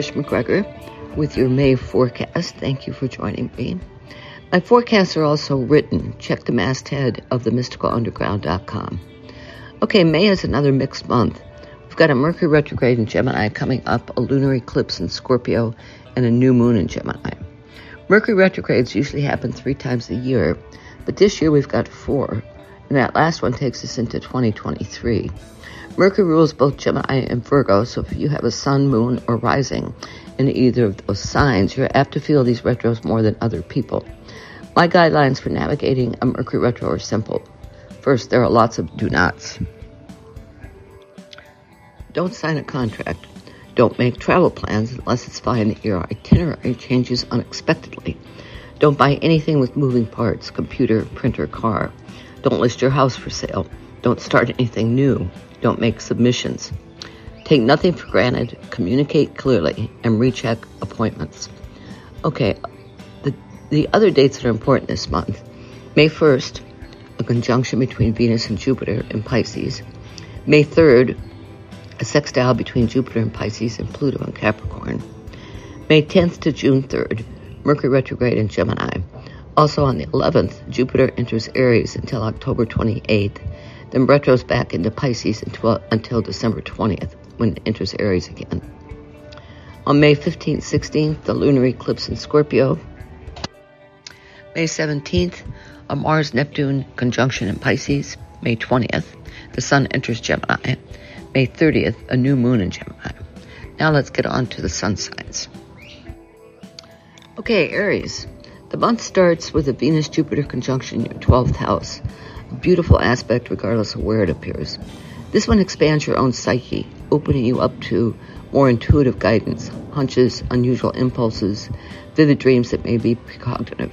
Trish MacGregor with your May forecast. Thank you for joining me. My forecasts are also written. Check the masthead of the themysticalunderground.com. Okay, May is another mixed month. We've got a Mercury retrograde in Gemini coming up, a lunar eclipse in Scorpio, and a new moon in Gemini. Mercury retrogrades usually happen three times a year, but this year we've got four, and that last one takes us into 2023. Mercury rules both Gemini and Virgo, so if you have a sun, moon, or rising in either of those signs, you're apt to feel these retros more than other people. My guidelines for navigating a Mercury retro are simple. First, there are lots of do nots. Don't sign a contract. Don't make travel plans unless it's fine that your itinerary changes unexpectedly. Don't buy anything with moving parts, computer, printer, car. Don't list your house for sale. Don't start anything new. Don't make submissions. Take nothing for granted, communicate clearly, and recheck appointments. Okay, the, the other dates that are important this month. May 1st, a conjunction between Venus and Jupiter in Pisces. May 3rd, a sextile between Jupiter and Pisces and Pluto in Capricorn. May 10th to June 3rd, Mercury retrograde in Gemini. Also on the 11th, Jupiter enters Aries until October 28th then retros back into Pisces until, until December 20th, when it enters Aries again. On May 15th, 16th, the lunar eclipse in Scorpio. May 17th, a Mars Neptune conjunction in Pisces. May 20th, the Sun enters Gemini. May 30th, a new moon in Gemini. Now let's get on to the sun signs. Okay, Aries. The month starts with a Venus Jupiter conjunction in your 12th house beautiful aspect regardless of where it appears. This one expands your own psyche, opening you up to more intuitive guidance, hunches, unusual impulses, vivid dreams that may be precognitive.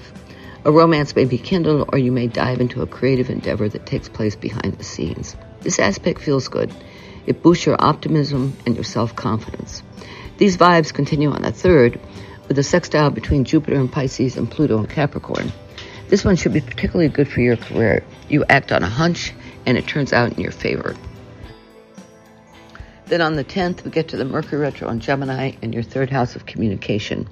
A romance may be kindled, or you may dive into a creative endeavor that takes place behind the scenes. This aspect feels good. It boosts your optimism and your self-confidence. These vibes continue on the third with a sextile between Jupiter and Pisces and Pluto and Capricorn. This one should be particularly good for your career. You act on a hunch and it turns out in your favor. Then on the 10th, we get to the Mercury retro on Gemini in your third house of communication.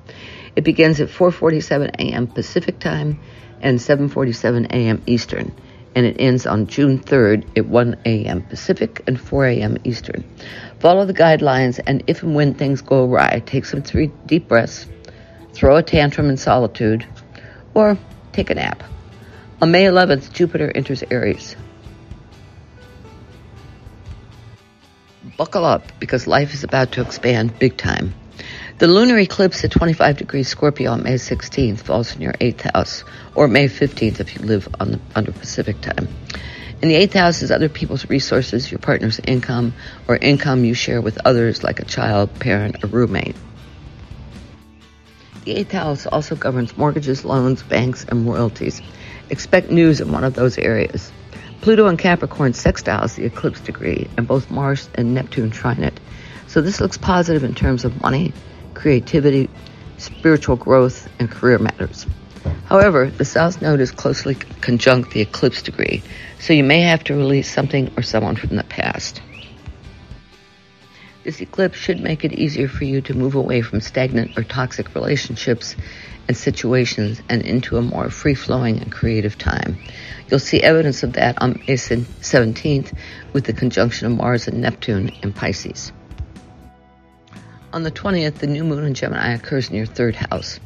It begins at 4:47 a.m. Pacific time and 7:47 a.m. Eastern, and it ends on June 3rd at 1 a.m. Pacific and 4 a.m. Eastern. Follow the guidelines, and if and when things go awry, take some three deep breaths, throw a tantrum in solitude, or take a nap. On May 11th, Jupiter enters Aries. Buckle up because life is about to expand big time. The lunar eclipse at 25 degrees Scorpio on May 16th falls in your 8th house, or May 15th if you live on the, under Pacific time. In the 8th house is other people's resources, your partner's income, or income you share with others like a child, parent, or roommate. The eighth house also governs mortgages, loans, banks, and royalties. Expect news in one of those areas. Pluto and Capricorn sextiles the eclipse degree, and both Mars and Neptune trine it. So this looks positive in terms of money, creativity, spiritual growth, and career matters. However, the South Node is closely conjunct the eclipse degree, so you may have to release something or someone from the past. This eclipse should make it easier for you to move away from stagnant or toxic relationships and situations and into a more free-flowing and creative time. You'll see evidence of that on May 17th with the conjunction of Mars and Neptune in Pisces. On the 20th, the new moon in Gemini occurs in your third house.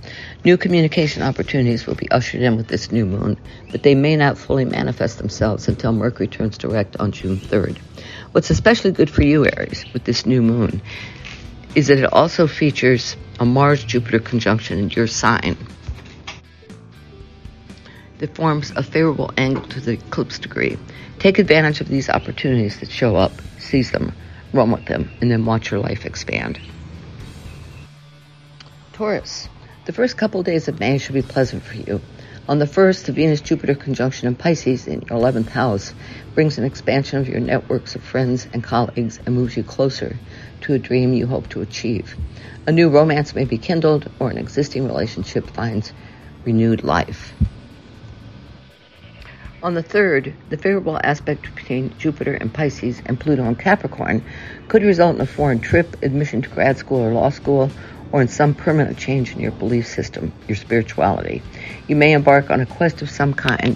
New communication opportunities will be ushered in with this new moon, but they may not fully manifest themselves until Mercury turns direct on June 3rd. What's especially good for you, Aries, with this new moon is that it also features a Mars Jupiter conjunction in your sign that forms a favorable angle to the eclipse degree. Take advantage of these opportunities that show up, seize them, run with them, and then watch your life expand. Taurus, the first couple of days of May should be pleasant for you. On the 1st, the Venus Jupiter conjunction in Pisces in your 11th house brings an expansion of your networks of friends and colleagues and moves you closer to a dream you hope to achieve. A new romance may be kindled or an existing relationship finds renewed life. On the third, the favorable aspect between Jupiter and Pisces and Pluto and Capricorn could result in a foreign trip, admission to grad school or law school, or in some permanent change in your belief system, your spirituality. You may embark on a quest of some kind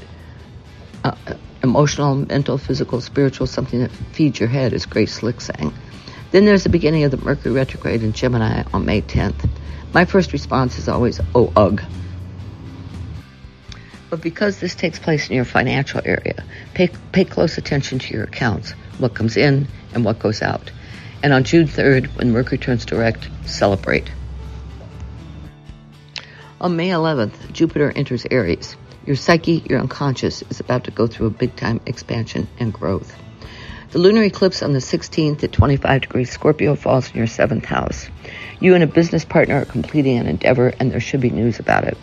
uh, emotional, mental, physical, spiritual, something that feeds your head, as Grace Slick sang. Then there's the beginning of the Mercury retrograde in Gemini on May 10th. My first response is always, oh, ugh. But because this takes place in your financial area, pay, pay close attention to your accounts, what comes in and what goes out. And on June 3rd, when Mercury turns direct, celebrate. On May 11th, Jupiter enters Aries. Your psyche, your unconscious, is about to go through a big time expansion and growth. The lunar eclipse on the 16th at 25 degrees Scorpio falls in your seventh house. You and a business partner are completing an endeavor, and there should be news about it.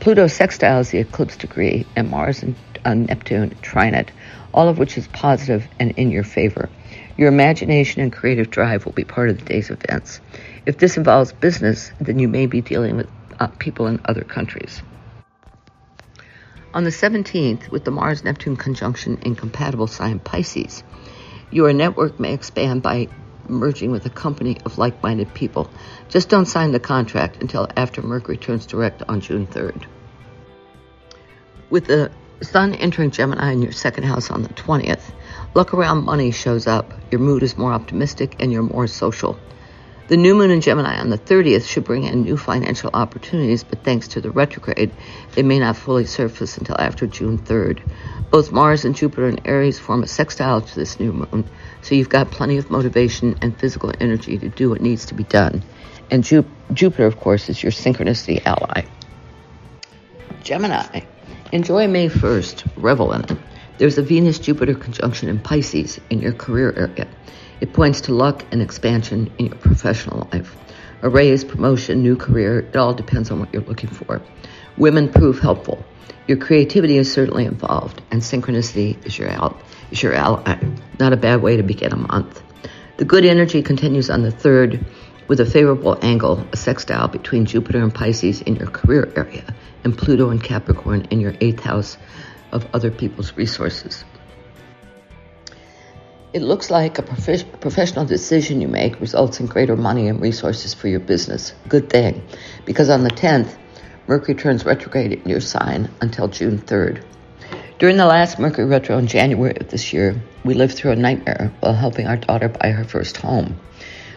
Pluto sextiles the eclipse degree, and Mars and uh, Neptune trine it, all of which is positive and in your favor. Your imagination and creative drive will be part of the day's events. If this involves business, then you may be dealing with uh, people in other countries. On the 17th, with the Mars Neptune conjunction in compatible sign Pisces, your network may expand by merging with a company of like minded people. Just don't sign the contract until after Mercury turns direct on June 3rd. With the Sun entering Gemini in your second house on the 20th, luck around money shows up. Your mood is more optimistic and you're more social. The new moon in Gemini on the 30th should bring in new financial opportunities, but thanks to the retrograde, they may not fully surface until after June 3rd. Both Mars and Jupiter in Aries form a sextile to this new moon, so you've got plenty of motivation and physical energy to do what needs to be done. And Ju- Jupiter, of course, is your synchronicity ally. Gemini. Enjoy May 1st. Revel in it. There's a Venus Jupiter conjunction in Pisces in your career area. It points to luck and expansion in your professional life. A raise, promotion, new career, it all depends on what you're looking for. Women prove helpful. Your creativity is certainly involved, and synchronicity is your, al- is your ally. Not a bad way to begin a month. The good energy continues on the 3rd with a favorable angle, a sextile between Jupiter and Pisces in your career area and Pluto and Capricorn in your 8th house of other people's resources. It looks like a prof- professional decision you make results in greater money and resources for your business. Good thing, because on the 10th, Mercury turns retrograde in your sign until June 3rd. During the last Mercury retro in January of this year, we lived through a nightmare while helping our daughter buy her first home.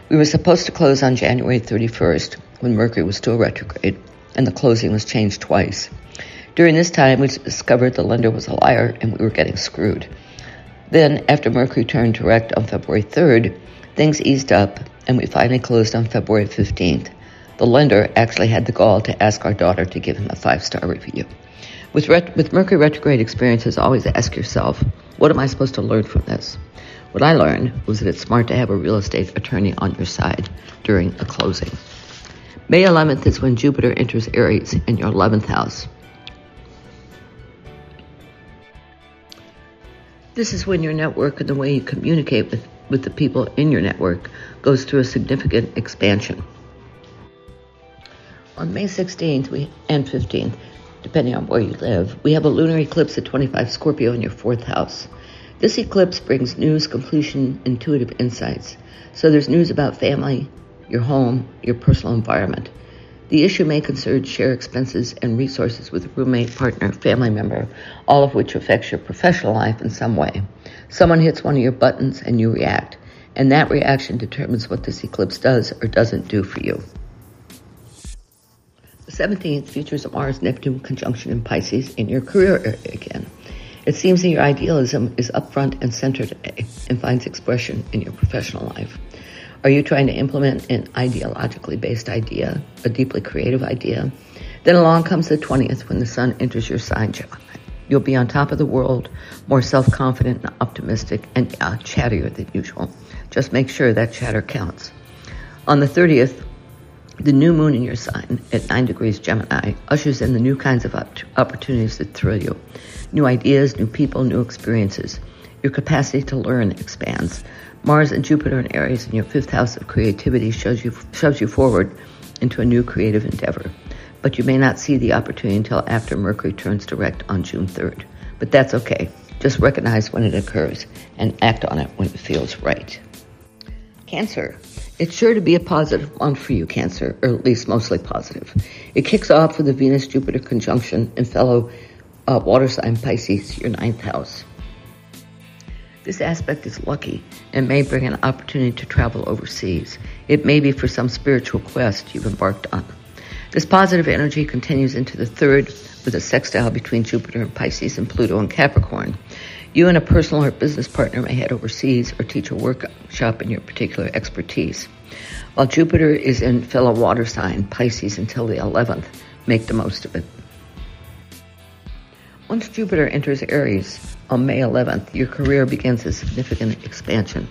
We were supposed to close on January 31st when Mercury was still retrograde, and the closing was changed twice. During this time, we discovered the lender was a liar and we were getting screwed. Then, after Mercury turned direct on February 3rd, things eased up and we finally closed on February 15th. The lender actually had the gall to ask our daughter to give him a five star review. With, ret- with Mercury retrograde experiences, always ask yourself, what am I supposed to learn from this? What I learned was that it's smart to have a real estate attorney on your side during a closing. May 11th is when Jupiter enters Aries in your 11th house. This is when your network and the way you communicate with, with the people in your network goes through a significant expansion. On May 16th we, and 15th, depending on where you live, we have a lunar eclipse at 25 Scorpio in your fourth house. This eclipse brings news, completion, intuitive insights. So there's news about family, your home, your personal environment. The issue may concern share expenses and resources with a roommate, partner, family member, all of which affects your professional life in some way. Someone hits one of your buttons and you react, and that reaction determines what this eclipse does or doesn't do for you. The 17th features a Mars Neptune conjunction in Pisces in your career area again. It seems that your idealism is upfront and centered and finds expression in your professional life. Are you trying to implement an ideologically based idea, a deeply creative idea? Then along comes the 20th when the sun enters your sign, Gemini. You'll be on top of the world, more self confident and optimistic, and uh, chattier than usual. Just make sure that chatter counts. On the 30th, the new moon in your sign at 9 degrees Gemini ushers in the new kinds of opportunities that thrill you. New ideas, new people, new experiences. Your capacity to learn expands. Mars and Jupiter in Aries in your fifth house of creativity shows you, shoves you forward into a new creative endeavor. But you may not see the opportunity until after Mercury turns direct on June 3rd. But that's okay. Just recognize when it occurs and act on it when it feels right. Cancer. It's sure to be a positive one for you, Cancer, or at least mostly positive. It kicks off with the Venus Jupiter conjunction in fellow uh, water sign Pisces, your ninth house. This aspect is lucky and may bring an opportunity to travel overseas. It may be for some spiritual quest you've embarked on. This positive energy continues into the third with a sextile between Jupiter and Pisces and Pluto and Capricorn. You and a personal or business partner may head overseas or teach a workshop in your particular expertise. While Jupiter is in fellow water sign Pisces until the 11th, make the most of it. Once Jupiter enters Aries on May 11th, your career begins a significant expansion.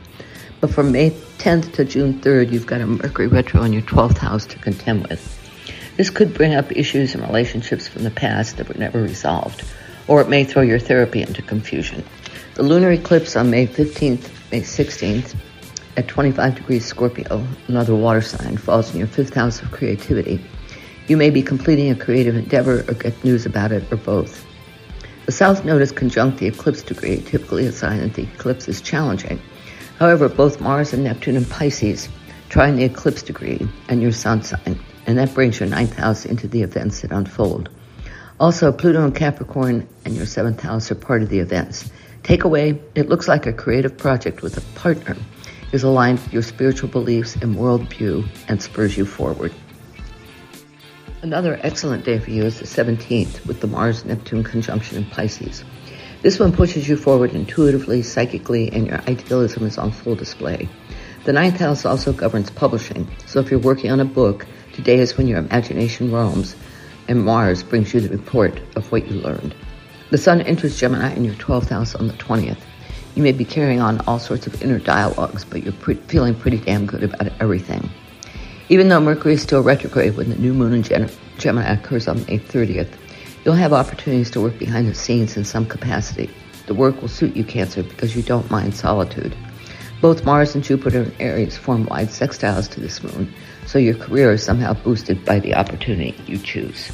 But from May 10th to June 3rd, you've got a Mercury retro in your 12th house to contend with. This could bring up issues and relationships from the past that were never resolved, or it may throw your therapy into confusion. The lunar eclipse on May 15th, May 16th, at 25 degrees Scorpio, another water sign, falls in your fifth house of creativity. You may be completing a creative endeavor or get news about it, or both. The South Node is conjunct the eclipse degree, typically a sign that the eclipse is challenging. However, both Mars and Neptune in Pisces trine the eclipse degree and your sun sign, and that brings your ninth house into the events that unfold. Also, Pluto and Capricorn and your seventh house are part of the events. Takeaway, it looks like a creative project with a partner is aligned with your spiritual beliefs and worldview and spurs you forward. Another excellent day for you is the 17th with the Mars Neptune conjunction in Pisces. This one pushes you forward intuitively, psychically, and your idealism is on full display. The ninth house also governs publishing, so if you're working on a book, today is when your imagination roams and Mars brings you the report of what you learned. The Sun enters Gemini in your 12th house on the 20th. You may be carrying on all sorts of inner dialogues, but you're pre- feeling pretty damn good about everything. Even though Mercury is still retrograde when the new moon in Gemini occurs on May 30th, you'll have opportunities to work behind the scenes in some capacity. The work will suit you, Cancer, because you don't mind solitude. Both Mars and Jupiter in Aries form wide sextiles to this moon, so your career is somehow boosted by the opportunity you choose.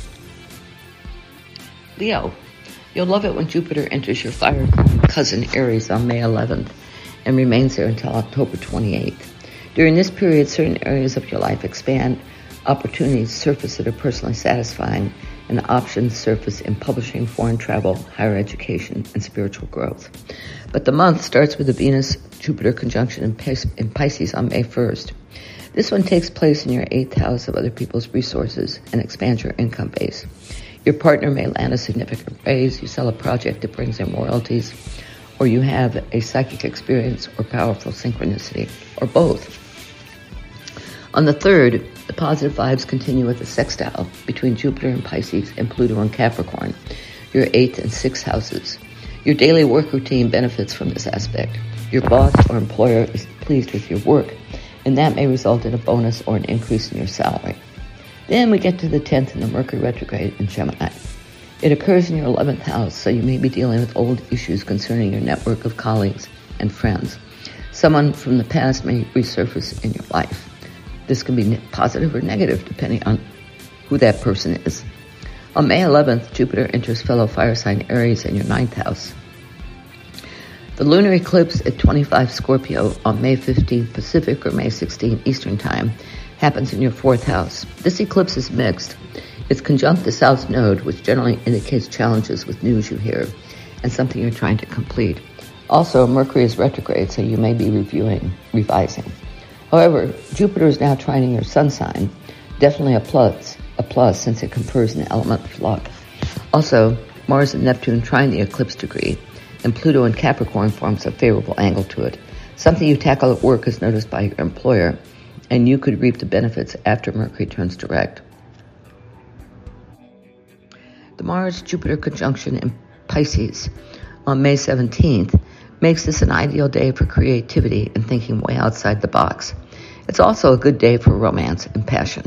Leo, you'll love it when Jupiter enters your fire cousin Aries on May 11th and remains there until October 28th. During this period, certain areas of your life expand, opportunities surface that are personally satisfying, and options surface in publishing, foreign travel, higher education, and spiritual growth. But the month starts with the Venus Jupiter conjunction in Pisces on May 1st. This one takes place in your eighth house of other people's resources and expands your income base. Your partner may land a significant raise, you sell a project that brings in royalties, or you have a psychic experience or powerful synchronicity, or both. On the 3rd, the positive vibes continue with a sextile between Jupiter and Pisces and Pluto and Capricorn, your 8th and 6th houses. Your daily work routine benefits from this aspect. Your boss or employer is pleased with your work, and that may result in a bonus or an increase in your salary. Then we get to the 10th and the Mercury retrograde in Gemini. It occurs in your 11th house, so you may be dealing with old issues concerning your network of colleagues and friends. Someone from the past may resurface in your life. This can be positive or negative depending on who that person is. On May 11th, Jupiter enters fellow fire sign Aries in your ninth house. The lunar eclipse at 25 Scorpio on May 15th Pacific or May 16th Eastern Time happens in your fourth house. This eclipse is mixed. It's conjunct the South Node, which generally indicates challenges with news you hear and something you're trying to complete. Also, Mercury is retrograde, so you may be reviewing, revising. However, Jupiter is now trining your sun sign. Definitely a plus, a plus since it confers an element of luck. Also, Mars and Neptune trine the eclipse degree, and Pluto and Capricorn forms a favorable angle to it. Something you tackle at work is noticed by your employer, and you could reap the benefits after Mercury turns direct. The Mars Jupiter conjunction in Pisces on May 17th makes this an ideal day for creativity and thinking way outside the box. It's also a good day for romance and passion.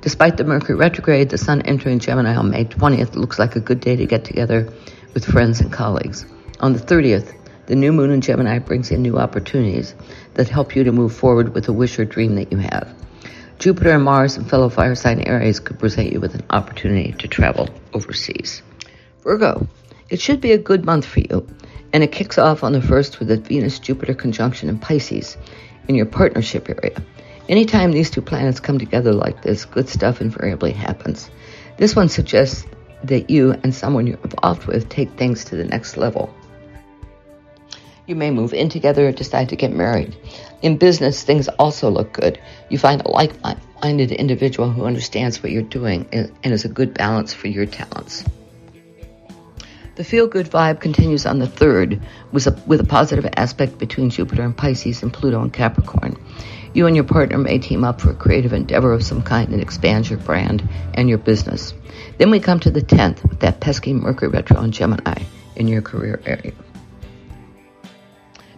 Despite the Mercury retrograde, the Sun entering Gemini on May 20th looks like a good day to get together with friends and colleagues. On the 30th, the new moon in Gemini brings in new opportunities that help you to move forward with a wish or dream that you have. Jupiter and Mars and fellow fire sign Aries could present you with an opportunity to travel overseas. Virgo, It should be a good month for you, and it kicks off on the 1st with a Venus Jupiter conjunction in Pisces in your partnership area. Anytime these two planets come together like this, good stuff invariably happens. This one suggests that you and someone you're involved with take things to the next level. You may move in together or decide to get married. In business, things also look good. You find a like minded individual who understands what you're doing and is a good balance for your talents. The feel good vibe continues on the 3rd with a, with a positive aspect between Jupiter and Pisces and Pluto and Capricorn. You and your partner may team up for a creative endeavor of some kind that expands your brand and your business. Then we come to the 10th with that pesky Mercury retro in Gemini in your career area.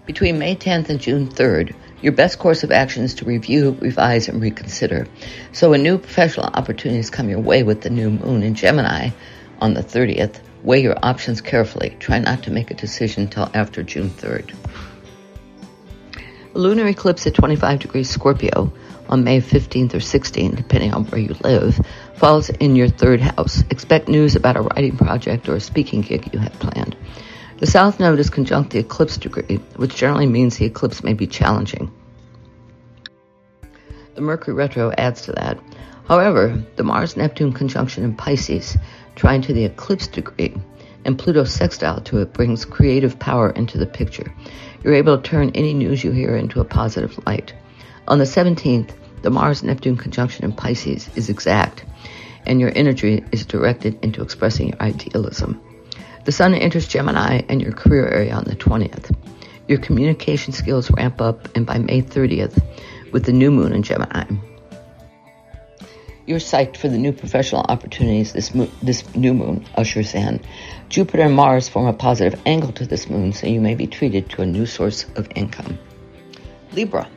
Between May 10th and June 3rd, your best course of action is to review, revise, and reconsider. So when new professional opportunities come your way with the new moon in Gemini on the 30th, weigh your options carefully. Try not to make a decision until after June 3rd. A lunar eclipse at 25 degrees Scorpio on May 15th or 16th, depending on where you live, falls in your third house. Expect news about a writing project or a speaking gig you have planned. The south node is conjunct the eclipse degree, which generally means the eclipse may be challenging. The Mercury retro adds to that. However, the Mars Neptune conjunction in Pisces, trine to the eclipse degree, and Pluto sextile to it brings creative power into the picture. You're able to turn any news you hear into a positive light. On the 17th, the Mars Neptune conjunction in Pisces is exact, and your energy is directed into expressing your idealism. The Sun enters Gemini and your career area on the 20th. Your communication skills ramp up, and by May 30th, with the new moon in Gemini, you're psyched for the new professional opportunities this, mo- this new moon ushers in. Jupiter and Mars form a positive angle to this moon, so you may be treated to a new source of income. Libra.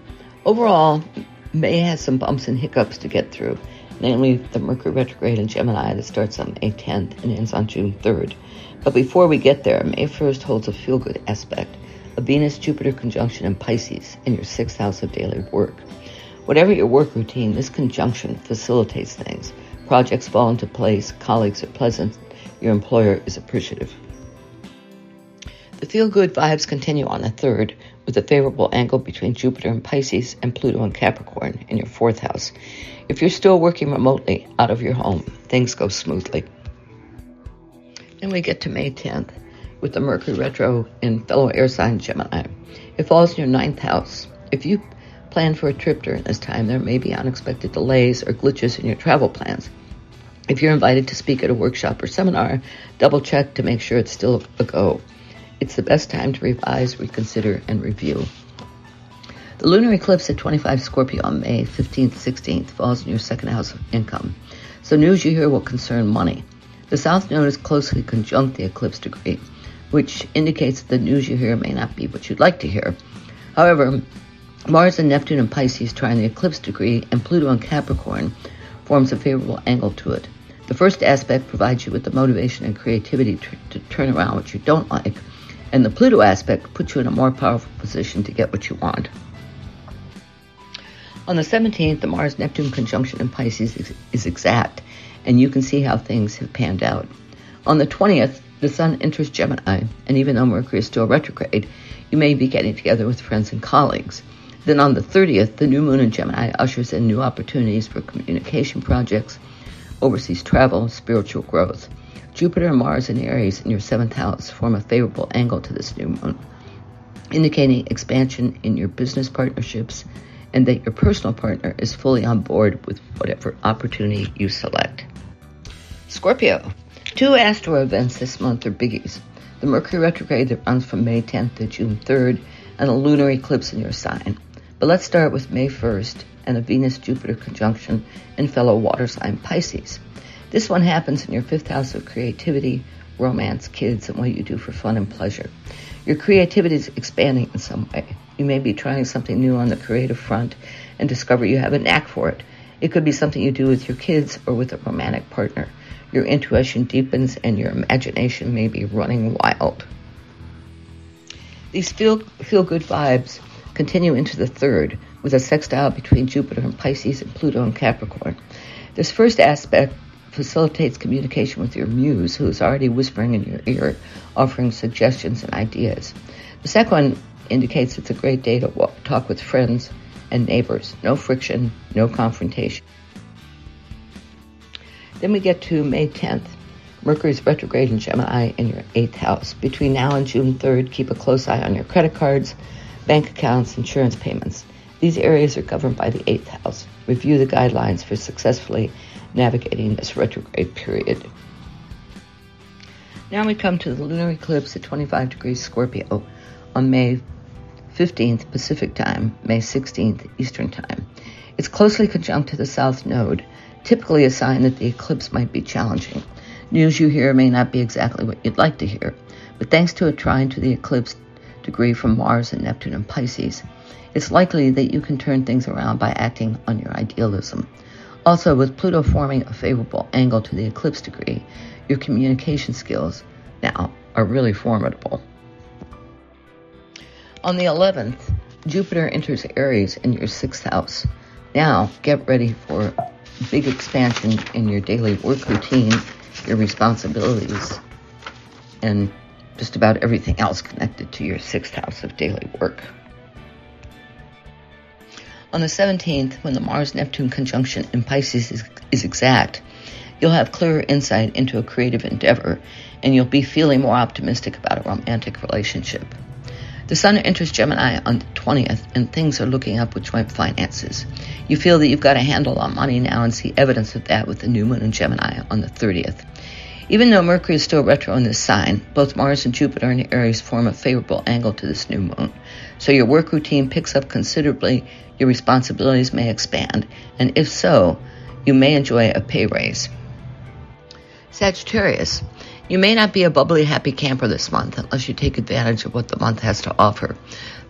Overall, May has some bumps and hiccups to get through, namely the Mercury retrograde in Gemini that starts on May 10th and ends on June 3rd. But before we get there, May 1st holds a feel good aspect, a Venus Jupiter conjunction in Pisces in your sixth house of daily work. Whatever your work routine, this conjunction facilitates things. Projects fall into place, colleagues are pleasant, your employer is appreciative. The feel good vibes continue on the 3rd with a favorable angle between Jupiter and Pisces and Pluto and Capricorn in your fourth house. If you're still working remotely out of your home, things go smoothly. And we get to May 10th with the Mercury retro in fellow air sign Gemini. It falls in your ninth house. If you plan for a trip during this time, there may be unexpected delays or glitches in your travel plans. If you're invited to speak at a workshop or seminar, double check to make sure it's still a go. It's the best time to revise, reconsider, and review. The lunar eclipse at 25 Scorpio on May 15th, 16th falls in your second house of income. So news you hear will concern money. The south node is closely conjunct the eclipse degree, which indicates that the news you hear may not be what you'd like to hear. However, Mars and Neptune in Pisces trine the eclipse degree, and Pluto in Capricorn forms a favorable angle to it. The first aspect provides you with the motivation and creativity to, to turn around what you don't like, and the Pluto aspect puts you in a more powerful position to get what you want. On the 17th, the Mars Neptune conjunction in Pisces is, is exact, and you can see how things have panned out. On the 20th, the Sun enters Gemini, and even though Mercury is still retrograde, you may be getting together with friends and colleagues. Then on the 30th, the new moon in Gemini ushers in new opportunities for communication projects, overseas travel, spiritual growth. Jupiter and Mars in Aries in your seventh house form a favorable angle to this new moon, indicating expansion in your business partnerships and that your personal partner is fully on board with whatever opportunity you select. Scorpio. Two astro events this month are biggies. The Mercury retrograde that runs from May 10th to June 3rd, and a lunar eclipse in your sign. But let's start with May 1st and a Venus Jupiter conjunction in fellow water sign Pisces. This one happens in your fifth house of creativity, romance, kids, and what you do for fun and pleasure. Your creativity is expanding in some way. You may be trying something new on the creative front and discover you have a knack for it. It could be something you do with your kids or with a romantic partner. Your intuition deepens and your imagination may be running wild. These feel, feel good vibes continue into the third with a sextile between Jupiter and Pisces and Pluto and Capricorn. This first aspect facilitates communication with your muse, who is already whispering in your ear, offering suggestions and ideas. The second one indicates it's a great day to walk, talk with friends and neighbors. No friction, no confrontation. Then we get to May 10th. Mercury's retrograde in Gemini in your eighth house. Between now and June 3rd, keep a close eye on your credit cards, bank accounts, insurance payments. These areas are governed by the eighth house. Review the guidelines for successfully navigating this retrograde period. Now we come to the lunar eclipse at 25 degrees Scorpio on May 15th Pacific Time, May 16th Eastern Time. It's closely conjunct to the South Node, typically a sign that the eclipse might be challenging. News you hear may not be exactly what you'd like to hear, but thanks to a trine to the eclipse degree from Mars and Neptune and Pisces, it's likely that you can turn things around by acting on your idealism. Also, with Pluto forming a favorable angle to the eclipse degree, your communication skills now are really formidable. On the 11th, Jupiter enters Aries in your sixth house. Now, get ready for big expansion in your daily work routine your responsibilities, and just about everything else connected to your sixth house of daily work. On the 17th, when the Mars Neptune conjunction in Pisces is, is, exact, you'll have clearer insight into a creative endeavor and you'll be feeling more optimistic about a romantic relationship. The Sun enters Gemini on the 20th and things are looking up with joint finances. You feel that you've got a handle on money now and see evidence of that with the new moon in Gemini on the 30th. Even though Mercury is still retro in this sign, both Mars and Jupiter in Aries form a favorable angle to this new moon. So your work routine picks up considerably, your responsibilities may expand, and if so, you may enjoy a pay raise. Sagittarius, you may not be a bubbly, happy camper this month unless you take advantage of what the month has to offer.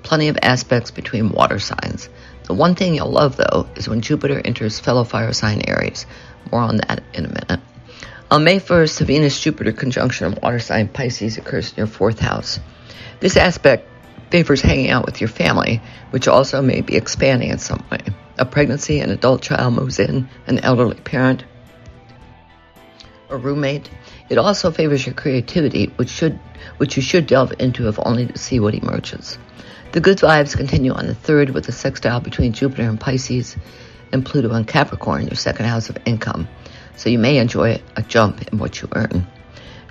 Plenty of aspects between water signs. The one thing you'll love, though, is when Jupiter enters fellow fire sign Aries. More on that in a minute. On May 1st, the Venus Jupiter conjunction in water sign Pisces occurs in your fourth house. This aspect favors hanging out with your family, which also may be expanding in some way. A pregnancy, an adult child moves in, an elderly parent, a roommate. It also favors your creativity, which should which you should delve into if only to see what emerges. The good vibes continue on the third with a sextile between Jupiter and Pisces and Pluto and Capricorn, your second house of income so you may enjoy a jump in what you earn.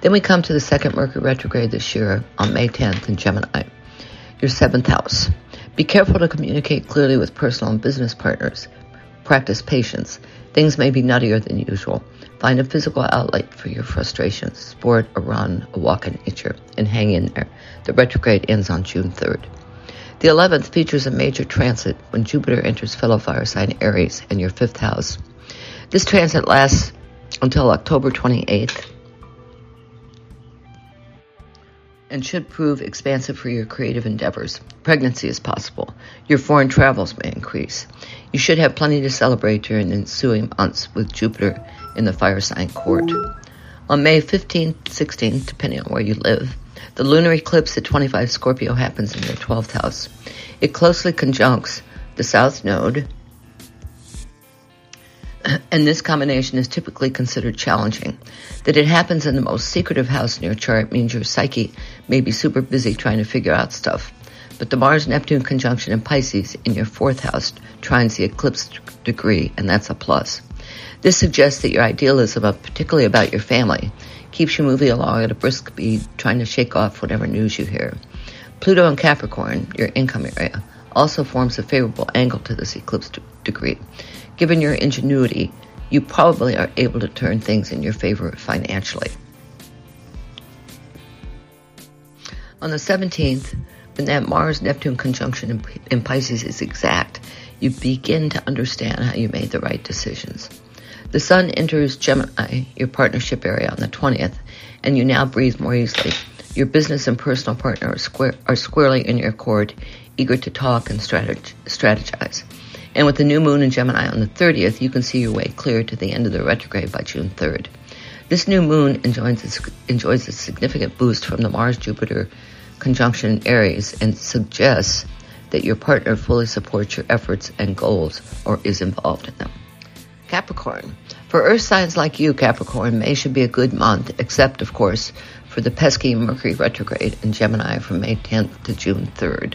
Then we come to the second Mercury retrograde this year on May 10th in Gemini, your seventh house. Be careful to communicate clearly with personal and business partners. Practice patience. Things may be nuttier than usual. Find a physical outlet for your frustrations, sport, a run, a walk in nature, and hang in there. The retrograde ends on June 3rd. The 11th features a major transit when Jupiter enters fellow fire sign Aries in your fifth house. This transit lasts until October 28th and should prove expansive for your creative endeavors. Pregnancy is possible. Your foreign travels may increase. You should have plenty to celebrate during the ensuing months with Jupiter in the fire sign court. On May 15th, 16th, depending on where you live, the lunar eclipse at 25 Scorpio happens in your 12th house. It closely conjuncts the South Node, and this combination is typically considered challenging. That it happens in the most secretive house in your chart means your psyche may be super busy trying to figure out stuff. But the Mars Neptune conjunction in Pisces in your fourth house trines the eclipse degree, and that's a plus. This suggests that your idealism, uh, particularly about your family, keeps you moving along at a brisk speed, trying to shake off whatever news you hear. Pluto in Capricorn, your income area, uh, also forms a favorable angle to this eclipse degree. Given your ingenuity, you probably are able to turn things in your favor financially. On the 17th, when that Mars Neptune conjunction in, in Pisces is exact, you begin to understand how you made the right decisions. The Sun enters Gemini, your partnership area, on the 20th, and you now breathe more easily. Your business and personal partner are, square, are squarely in your accord, eager to talk and strategize. And with the new moon in Gemini on the 30th, you can see your way clear to the end of the retrograde by June 3rd. This new moon enjoys, enjoys a significant boost from the Mars Jupiter conjunction in Aries and suggests that your partner fully supports your efforts and goals or is involved in them. Capricorn. For earth signs like you, Capricorn, May should be a good month, except, of course, for the pesky Mercury retrograde in Gemini from May 10th to June 3rd.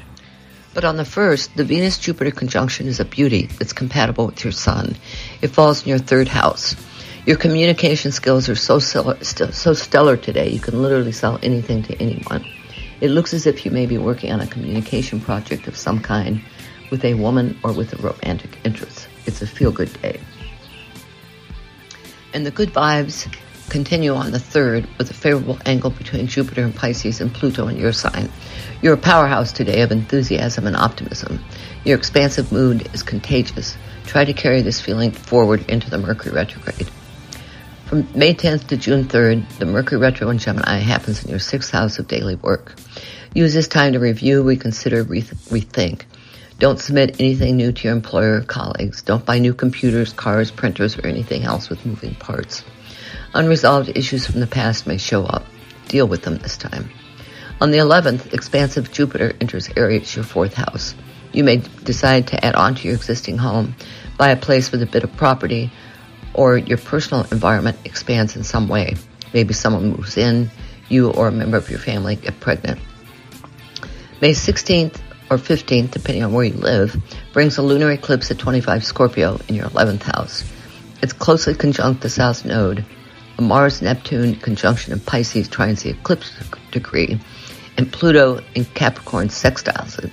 But on the 1st, the Venus-Jupiter conjunction is a beauty that's compatible with your sun. It falls in your third house. Your communication skills are so, so stellar today, you can literally sell anything to anyone. It looks as if you may be working on a communication project of some kind with a woman or with a romantic interest. It's a feel-good day. And the good vibes continue on the 3rd with a favorable angle between Jupiter and Pisces and Pluto in your sign. You're a powerhouse today of enthusiasm and optimism. Your expansive mood is contagious. Try to carry this feeling forward into the Mercury retrograde. From May 10th to June 3rd, the Mercury retro in Gemini happens in your sixth house of daily work. Use this time to review, reconsider, rethink. Don't submit anything new to your employer or colleagues. Don't buy new computers, cars, printers, or anything else with moving parts. Unresolved issues from the past may show up. Deal with them this time. On the 11th, expansive Jupiter enters Aries, your fourth house. You may decide to add on to your existing home, buy a place with a bit of property, or your personal environment expands in some way. Maybe someone moves in, you or a member of your family get pregnant. May 16th or 15th, depending on where you live, brings a lunar eclipse at 25 Scorpio in your 11th house. It's closely conjunct the South Node. A Mars-Neptune conjunction in Pisces trines the eclipse degree, and Pluto in Capricorn sextiles it.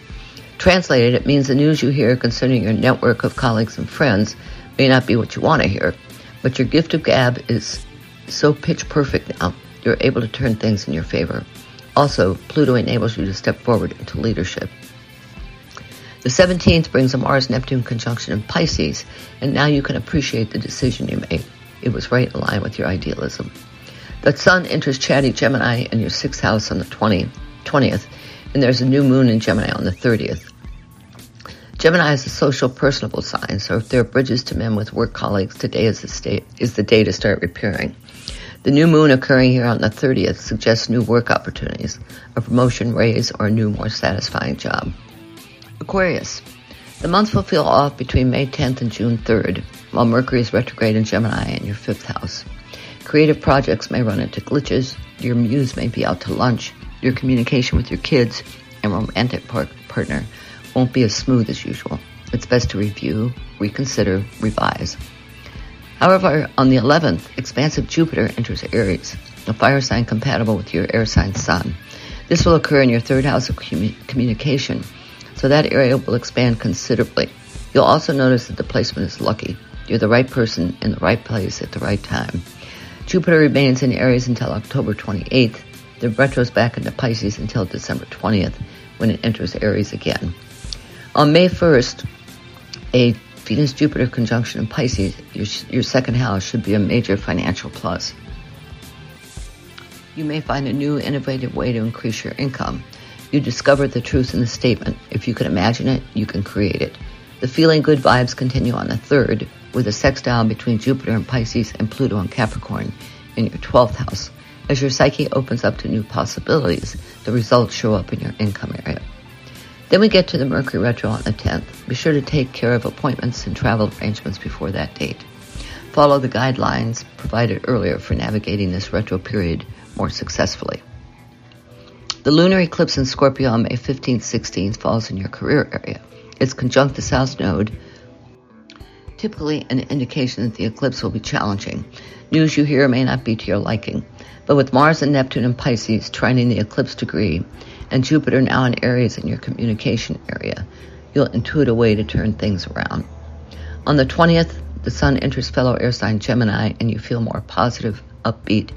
Translated, it means the news you hear concerning your network of colleagues and friends may not be what you want to hear, but your gift of gab is so pitch perfect now, you're able to turn things in your favor. Also, Pluto enables you to step forward into leadership. The 17th brings a Mars-Neptune conjunction in Pisces, and now you can appreciate the decision you made. It was right in line with your idealism. The Sun enters chatty Gemini in your sixth house on the 20, 20th, and there's a new moon in Gemini on the 30th. Gemini is a social, personable sign, so if there are bridges to mend with work colleagues, today is the, state, is the day to start repairing. The new moon occurring here on the 30th suggests new work opportunities, a promotion, raise, or a new, more satisfying job. Aquarius. The month will feel off between May 10th and June 3rd, while Mercury is retrograde in Gemini in your fifth house. Creative projects may run into glitches, your muse may be out to lunch, your communication with your kids and romantic par- partner won't be as smooth as usual. It's best to review, reconsider, revise. However, on the 11th, expansive Jupiter enters Aries, a fire sign compatible with your air sign sun. This will occur in your third house of communication, so that area will expand considerably. You'll also notice that the placement is lucky. You're the right person in the right place at the right time. Jupiter remains in Aries until October 28th. The retro's back into Pisces until December 20th, when it enters Aries again. On May 1st, a Venus Jupiter conjunction in Pisces, your, your second house, should be a major financial plus. You may find a new innovative way to increase your income. You discover the truth in the statement. If you can imagine it, you can create it. The feeling good vibes continue on the 3rd with a sextile between Jupiter and Pisces and Pluto and Capricorn in your 12th house. As your psyche opens up to new possibilities, the results show up in your income area. Then we get to the Mercury retro on the 10th. Be sure to take care of appointments and travel arrangements before that date. Follow the guidelines provided earlier for navigating this retro period more successfully. The lunar eclipse in Scorpio on May 15th, 16th falls in your career area. It's conjunct the South Node, typically an indication that the eclipse will be challenging. News you hear may not be to your liking. But with Mars and Neptune in Pisces trining the eclipse degree, and Jupiter now in Aries in your communication area, you'll intuit a way to turn things around. On the 20th, the Sun enters fellow air sign Gemini, and you feel more positive, upbeat,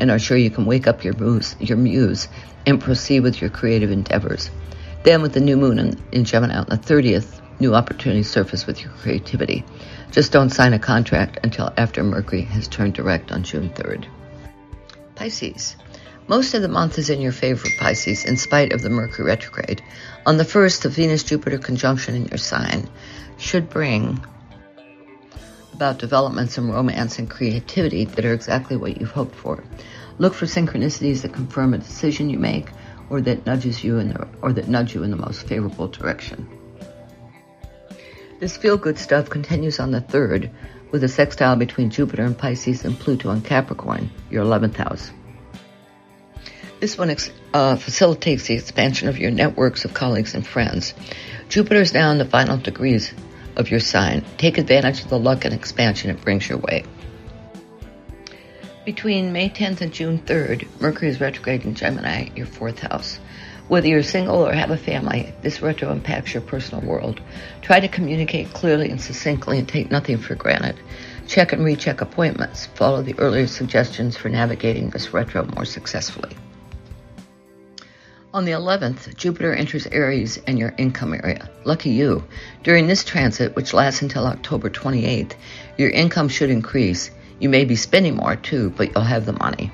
and are sure you can wake up your muse, your muse and proceed with your creative endeavors. Then, with the new moon in, in Gemini on the 30th, new opportunities surface with your creativity. Just don't sign a contract until after Mercury has turned direct on June 3rd. Pisces. Most of the month is in your favor, Pisces, in spite of the Mercury retrograde. On the 1st, the Venus-Jupiter conjunction in your sign should bring about developments in romance and creativity that are exactly what you've hoped for. Look for synchronicities that confirm a decision you make or that nudges you in the, or that nudge you in the most favorable direction. This feel good stuff continues on the 3rd with a sextile between Jupiter and Pisces and Pluto and Capricorn, your 11th house. This one uh, facilitates the expansion of your networks of colleagues and friends. Jupiter is now in the final degrees of your sign. Take advantage of the luck and expansion it brings your way. Between May 10th and June 3rd, Mercury is retrograde in Gemini, your fourth house. Whether you're single or have a family, this retro impacts your personal world. Try to communicate clearly and succinctly and take nothing for granted. Check and recheck appointments. Follow the earlier suggestions for navigating this retro more successfully. On the 11th, Jupiter enters Aries and your income area. Lucky you. During this transit, which lasts until October 28th, your income should increase. You may be spending more too, but you'll have the money.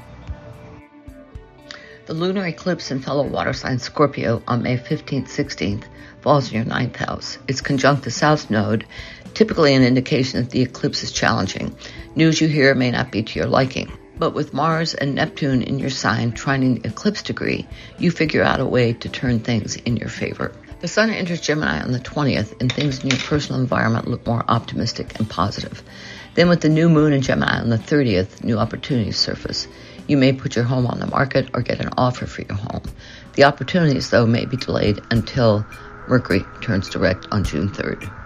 The lunar eclipse in fellow water sign Scorpio on May 15th, 16th falls in your ninth house. It's conjunct the South Node, typically an indication that the eclipse is challenging. News you hear may not be to your liking. But with Mars and Neptune in your sign trining eclipse degree, you figure out a way to turn things in your favor. The Sun enters Gemini on the 20th, and things in your personal environment look more optimistic and positive. Then, with the new moon in Gemini on the 30th, new opportunities surface. You may put your home on the market or get an offer for your home. The opportunities, though, may be delayed until Mercury turns direct on June 3rd.